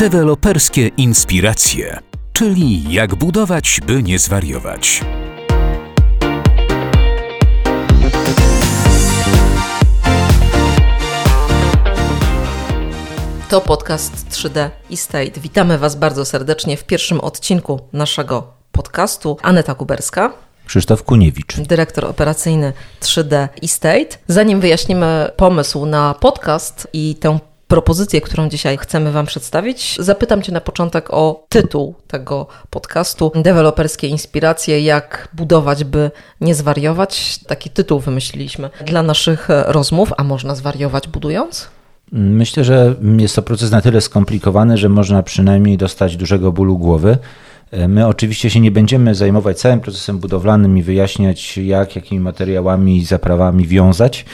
Deweloperskie inspiracje, czyli jak budować, by nie zwariować. To podcast 3D Estate. Witamy Was bardzo serdecznie w pierwszym odcinku naszego podcastu. Aneta Kuberska. Krzysztof Kuniewicz. Dyrektor operacyjny 3D Estate. Zanim wyjaśnimy pomysł na podcast i tę propozycję, którą dzisiaj chcemy Wam przedstawić, zapytam Cię na początek o tytuł tego podcastu. Deweloperskie inspiracje, jak budować, by nie zwariować. Taki tytuł wymyśliliśmy dla naszych rozmów, a można zwariować budując? Myślę, że jest to proces na tyle skomplikowany, że można przynajmniej dostać dużego bólu głowy. My oczywiście się nie będziemy zajmować całym procesem budowlanym i wyjaśniać, jak, jakimi materiałami i zaprawami wiązać.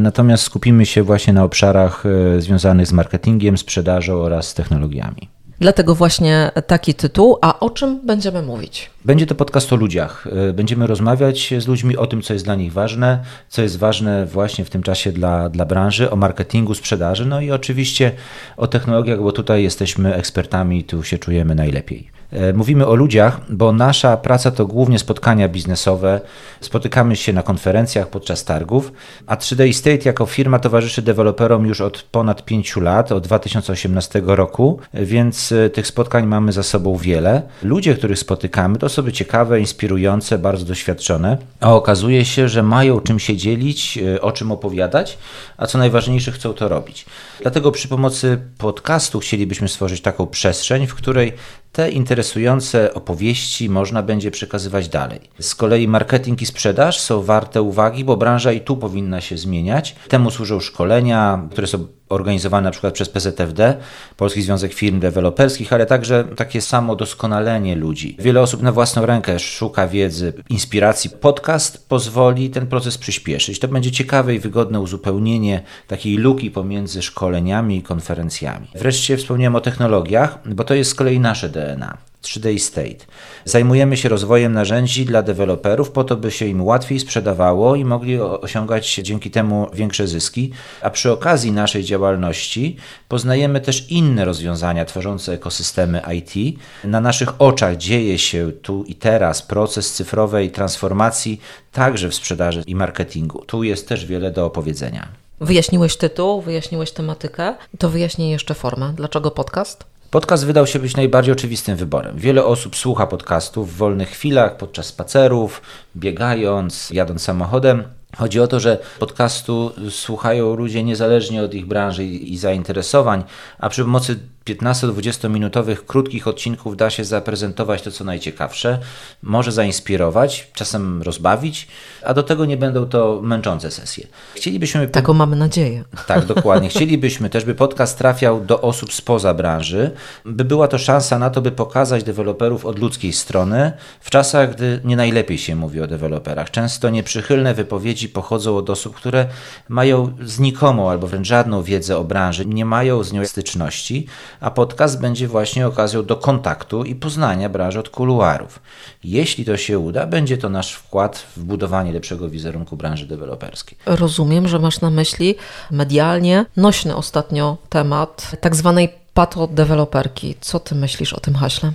Natomiast skupimy się właśnie na obszarach e, związanych z marketingiem, sprzedażą oraz technologiami. Dlatego właśnie taki tytuł. A o czym będziemy mówić? Będzie to podcast o ludziach. E, będziemy rozmawiać z ludźmi o tym, co jest dla nich ważne, co jest ważne właśnie w tym czasie dla, dla branży, o marketingu, sprzedaży, no i oczywiście o technologiach, bo tutaj jesteśmy ekspertami, tu się czujemy najlepiej. E, mówimy o ludziach, bo nasza praca to głównie spotkania biznesowe. Spotykamy się na konferencjach podczas targów, a 3D Estate jako firma towarzyszy deweloperom już od ponad 5 lat, od 2018 roku, więc e, tych spotkań mamy za sobą wiele. Ludzie, których spotykamy, to osoby ciekawe, inspirujące, bardzo doświadczone, a okazuje się, że mają czym się dzielić, e, o czym opowiadać, a co najważniejsze, chcą to robić. Dlatego przy pomocy podcastu chcielibyśmy stworzyć taką przestrzeń, w której te interesujące opowieści można będzie przekazywać dalej. Z kolei marketing i sprzedaż są warte uwagi, bo branża i tu powinna się zmieniać. Temu służą szkolenia, które są organizowane na przykład przez PZFD, Polski Związek Firm Deweloperskich, ale także takie samo doskonalenie ludzi. Wiele osób na własną rękę szuka wiedzy, inspiracji. Podcast pozwoli ten proces przyspieszyć. To będzie ciekawe i wygodne uzupełnienie takiej luki pomiędzy szkoleniami i konferencjami. Wreszcie wspomniałem o technologiach, bo to jest z kolei nasze DNA. 3D State. Zajmujemy się rozwojem narzędzi dla deweloperów po to, by się im łatwiej sprzedawało i mogli osiągać dzięki temu większe zyski, a przy okazji naszej działalności poznajemy też inne rozwiązania tworzące ekosystemy IT. Na naszych oczach dzieje się tu i teraz proces cyfrowej transformacji także w sprzedaży i marketingu. Tu jest też wiele do opowiedzenia. Wyjaśniłeś tytuł, wyjaśniłeś tematykę, to wyjaśnię jeszcze formę. Dlaczego podcast? Podcast wydał się być najbardziej oczywistym wyborem. Wiele osób słucha podcastów w wolnych chwilach, podczas spacerów, biegając, jadąc samochodem. Chodzi o to, że podcastu słuchają ludzie niezależnie od ich branży i zainteresowań, a przy pomocy 15-20 minutowych krótkich odcinków da się zaprezentować to, co najciekawsze, może zainspirować, czasem rozbawić, a do tego nie będą to męczące sesje. Chcielibyśmy. Taką mamy nadzieję. Tak, dokładnie. Chcielibyśmy też, by podcast trafiał do osób spoza branży, by była to szansa na to, by pokazać deweloperów od ludzkiej strony w czasach, gdy nie najlepiej się mówi o deweloperach. Często nieprzychylne wypowiedzi pochodzą od osób, które mają znikomą albo wręcz żadną wiedzę o branży, nie mają z nią styczności a podcast będzie właśnie okazją do kontaktu i poznania branży od kuluarów. Jeśli to się uda, będzie to nasz wkład w budowanie lepszego wizerunku branży deweloperskiej. Rozumiem, że masz na myśli medialnie nośny ostatnio temat tak zwanej patodeweloperki. Co ty myślisz o tym haśle?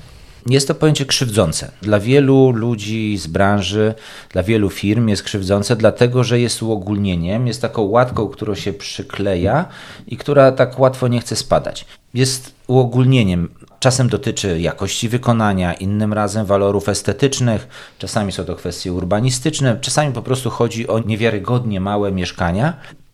Jest to pojęcie krzywdzące. Dla wielu ludzi z branży, dla wielu firm jest krzywdzące, dlatego że jest uogólnieniem, jest taką łatką, którą się przykleja i która tak łatwo nie chce spadać. Jest uogólnieniem. Czasem dotyczy jakości wykonania, innym razem walorów estetycznych, czasami są to kwestie urbanistyczne, czasami po prostu chodzi o niewiarygodnie małe mieszkania,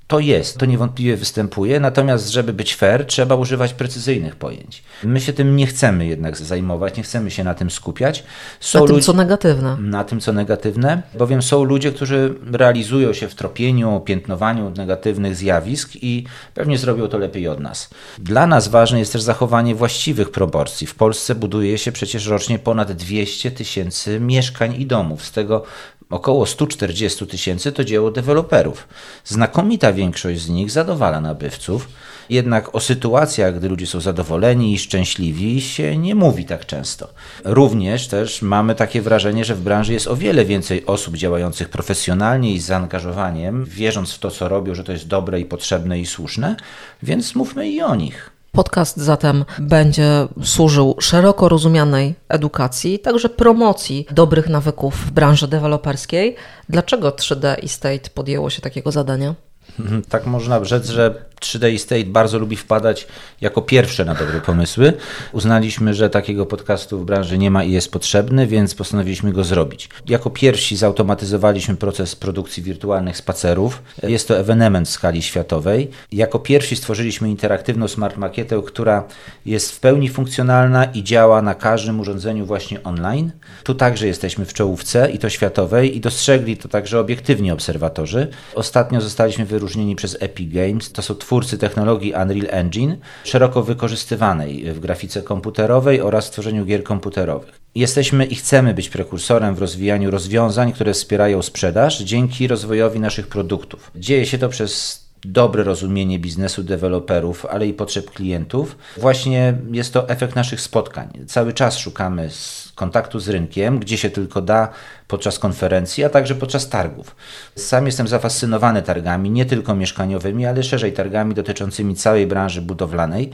to jest, to niewątpliwie występuje, natomiast żeby być fair, trzeba używać precyzyjnych pojęć. My się tym nie chcemy jednak zajmować, nie chcemy się na tym skupiać. Są na tym, co negatywne. Na tym, co negatywne, bowiem są ludzie, którzy realizują się w tropieniu, piętnowaniu negatywnych zjawisk i pewnie zrobią to lepiej od nas. Dla nas ważne jest też zachowanie właściwych proporcji. W Polsce buduje się przecież rocznie ponad 200 tysięcy mieszkań i domów, z tego około 140 tysięcy to dzieło deweloperów. Znakomita większość z nich zadowala nabywców, jednak o sytuacjach, gdy ludzie są zadowoleni i szczęśliwi, się nie mówi tak często. Również też mamy takie wrażenie, że w branży jest o wiele więcej osób działających profesjonalnie i z zaangażowaniem, wierząc w to, co robią, że to jest dobre i potrzebne i słuszne, więc mówmy i o nich. Podcast zatem będzie służył szeroko rozumianej edukacji, także promocji dobrych nawyków w branży deweloperskiej. Dlaczego 3D Estate podjęło się takiego zadania? Tak można rzec, że 3D Estate bardzo lubi wpadać jako pierwsze na dobre pomysły. Uznaliśmy, że takiego podcastu w branży nie ma i jest potrzebny, więc postanowiliśmy go zrobić. Jako pierwsi zautomatyzowaliśmy proces produkcji wirtualnych spacerów. Jest to ewenement w skali światowej. Jako pierwsi stworzyliśmy interaktywną smart makietę, która jest w pełni funkcjonalna i działa na każdym urządzeniu właśnie online. Tu także jesteśmy w czołówce i to światowej i dostrzegli to także obiektywni obserwatorzy. Ostatnio zostaliśmy wyróżnieni przez Epic Games. To są twórcy technologii Unreal Engine, szeroko wykorzystywanej w grafice komputerowej oraz tworzeniu gier komputerowych. Jesteśmy i chcemy być prekursorem w rozwijaniu rozwiązań, które wspierają sprzedaż dzięki rozwojowi naszych produktów. Dzieje się to przez dobre rozumienie biznesu deweloperów, ale i potrzeb klientów. Właśnie jest to efekt naszych spotkań. Cały czas szukamy kontaktu z rynkiem, gdzie się tylko da, podczas konferencji, a także podczas targów. Sam jestem zafascynowany targami, nie tylko mieszkaniowymi, ale szerzej targami dotyczącymi całej branży budowlanej.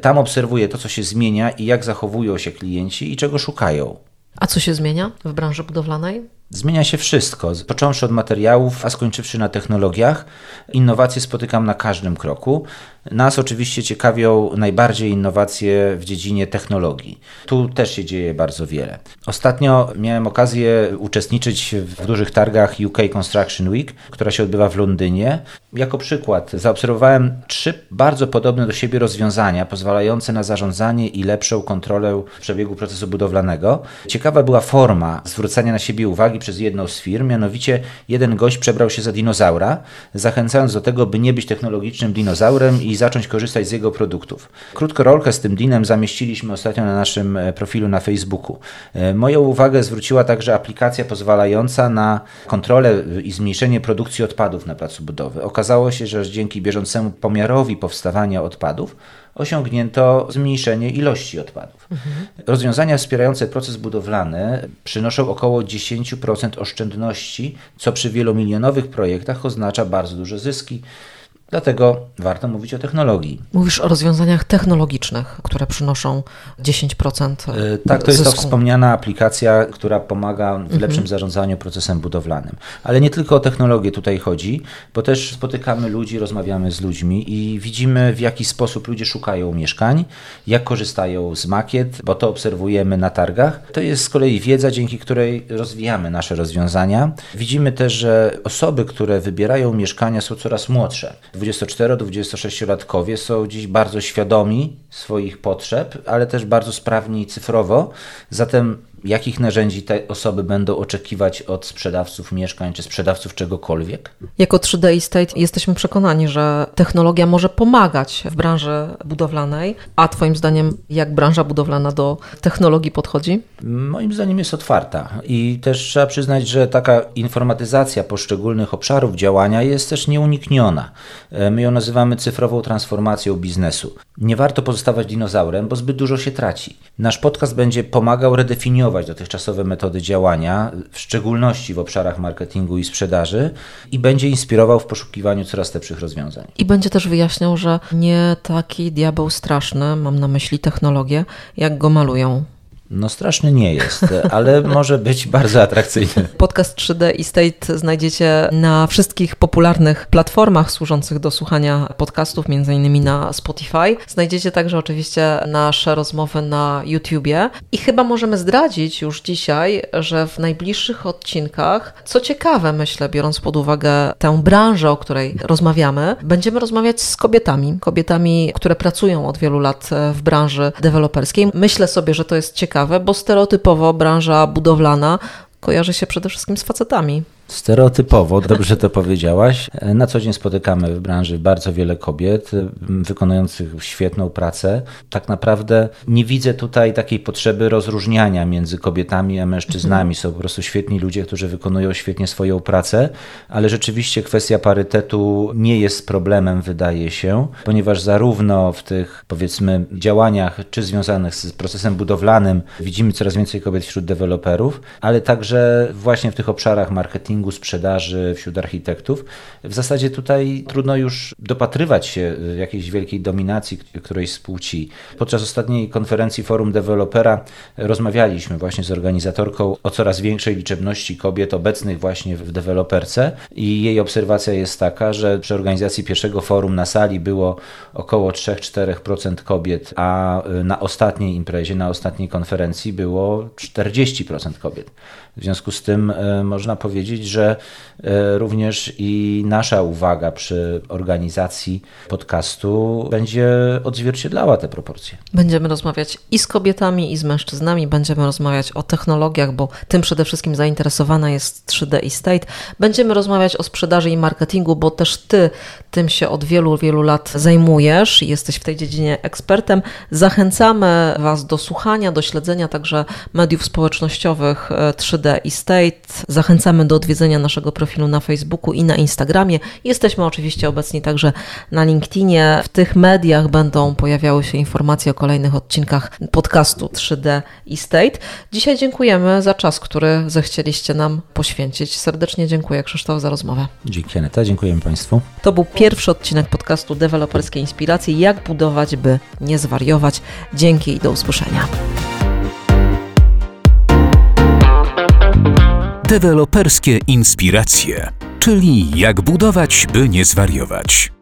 Tam obserwuję to, co się zmienia i jak zachowują się klienci i czego szukają. A co się zmienia w branży budowlanej? Zmienia się wszystko, począwszy od materiałów, a skończywszy na technologiach. Innowacje spotykam na każdym kroku. Nas oczywiście ciekawią najbardziej innowacje w dziedzinie technologii. Tu też się dzieje bardzo wiele. Ostatnio miałem okazję uczestniczyć w dużych targach UK Construction Week, która się odbywa w Londynie. Jako przykład zaobserwowałem trzy bardzo podobne do siebie rozwiązania pozwalające na zarządzanie i lepszą kontrolę przebiegu procesu budowlanego. Ciekawa była forma zwrócenia na siebie uwagi przez jedną z firm, mianowicie jeden gość przebrał się za dinozaura, zachęcając do tego, by nie być technologicznym dinozaurem i zacząć korzystać z jego produktów. Krótko rolkę z tym dinem zamieściliśmy ostatnio na naszym e, profilu na Facebooku. E, moją uwagę zwróciła także aplikacja pozwalająca na kontrolę i zmniejszenie produkcji odpadów na placu budowy. Okazało się, że dzięki bieżącemu pomiarowi powstawania odpadów osiągnięto zmniejszenie ilości odpadów. Mhm. Rozwiązania wspierające proces budowlany przynoszą około 10% oszczędności, co przy wielomilionowych projektach oznacza bardzo duże zyski. Dlatego warto mówić o technologii. Mówisz o rozwiązaniach technologicznych, które przynoszą 10%. Yy, tak, to jest to wspomniana aplikacja, która pomaga w lepszym mhm. zarządzaniu procesem budowlanym. Ale nie tylko o technologię tutaj chodzi, bo też spotykamy ludzi, rozmawiamy z ludźmi i widzimy, w jaki sposób ludzie szukają mieszkań, jak korzystają z makiet, bo to obserwujemy na targach. To jest z kolei wiedza, dzięki której rozwijamy nasze rozwiązania. Widzimy też, że osoby, które wybierają mieszkania, są coraz młodsze 24-26-latkowie są dziś bardzo świadomi swoich potrzeb, ale też bardzo sprawni cyfrowo. Zatem jakich narzędzi te osoby będą oczekiwać od sprzedawców mieszkań czy sprzedawców czegokolwiek? Jako 3D Estate jesteśmy przekonani, że technologia może pomagać w branży budowlanej. A Twoim zdaniem, jak branża budowlana do technologii podchodzi? Moim zdaniem jest otwarta i też trzeba przyznać, że taka informatyzacja poszczególnych obszarów działania jest też nieunikniona. E, my ją nazywamy cyfrową transformacją biznesu. Nie warto pozostawać dinozaurem, bo zbyt dużo się traci. Nasz podcast będzie pomagał redefiniować dotychczasowe metody działania, w szczególności w obszarach marketingu i sprzedaży, i będzie inspirował w poszukiwaniu coraz lepszych rozwiązań. I będzie też wyjaśniał, że nie taki diabeł straszny, mam na myśli technologię, jak go malują no straszny nie jest, ale może być bardzo atrakcyjny. Podcast 3D i State znajdziecie na wszystkich popularnych platformach służących do słuchania podcastów, między innymi na Spotify. Znajdziecie także oczywiście nasze rozmowy na YouTubie i chyba możemy zdradzić już dzisiaj, że w najbliższych odcinkach, co ciekawe myślę, biorąc pod uwagę tę branżę, o której rozmawiamy, będziemy rozmawiać z kobietami, kobietami, które pracują od wielu lat w branży deweloperskiej. Myślę sobie, że to jest ciekawe ciekawe, bo stereotypowo branża budowlana kojarzy się przede wszystkim z facetami. Stereotypowo, dobrze to powiedziałaś. Na co dzień spotykamy w branży bardzo wiele kobiet wykonujących świetną pracę. Tak naprawdę nie widzę tutaj takiej potrzeby rozróżniania między kobietami a mężczyznami. Są po prostu świetni ludzie, którzy wykonują świetnie swoją pracę, ale rzeczywiście kwestia parytetu nie jest problemem, wydaje się, ponieważ zarówno w tych powiedzmy działaniach, czy związanych z procesem budowlanym, widzimy coraz więcej kobiet wśród deweloperów, ale także właśnie w tych obszarach marketingu marketingu, sprzedaży wśród architektów. W zasadzie tutaj trudno już dopatrywać się jakiejś wielkiej dominacji którejś z płci. Podczas ostatniej konferencji Forum Dewelopera rozmawialiśmy właśnie z organizatorką o coraz większej liczebności kobiet obecnych właśnie w deweloperce i jej obserwacja jest taka, że przy organizacji pierwszego forum na sali było około 3-4% kobiet, a na ostatniej imprezie, na ostatniej konferencji było 40% kobiet. W związku z tym e, można powiedzieć, że e, również i nasza uwaga przy organizacji podcastu będzie odzwierciedlała te proporcje. Będziemy rozmawiać i z kobietami, i z mężczyznami, będziemy rozmawiać o technologiach, bo tym przede wszystkim zainteresowana jest 3D Estate. Będziemy rozmawiać o sprzedaży i marketingu, bo też ty tym się od wielu, wielu lat zajmujesz i jesteś w tej dziedzinie ekspertem. Zachęcamy Was do słuchania, do śledzenia także mediów społecznościowych 3D e, i State. Zachęcamy do odwiedzenia naszego profilu na Facebooku i na Instagramie. Jesteśmy oczywiście obecni także na LinkedInie. W tych mediach będą pojawiały się informacje o kolejnych odcinkach podcastu 3D i State. Dzisiaj dziękujemy za czas, który zechcieliście nam poświęcić. Serdecznie dziękuję Krzysztof za rozmowę. Dzięki Aneta, dziękujemy Państwu. To był pierwszy odcinek podcastu Deweloperskie Inspiracje. Jak budować, by nie zwariować. Dzięki i do usłyszenia. Deweloperskie inspiracje, czyli jak budować, by nie zwariować.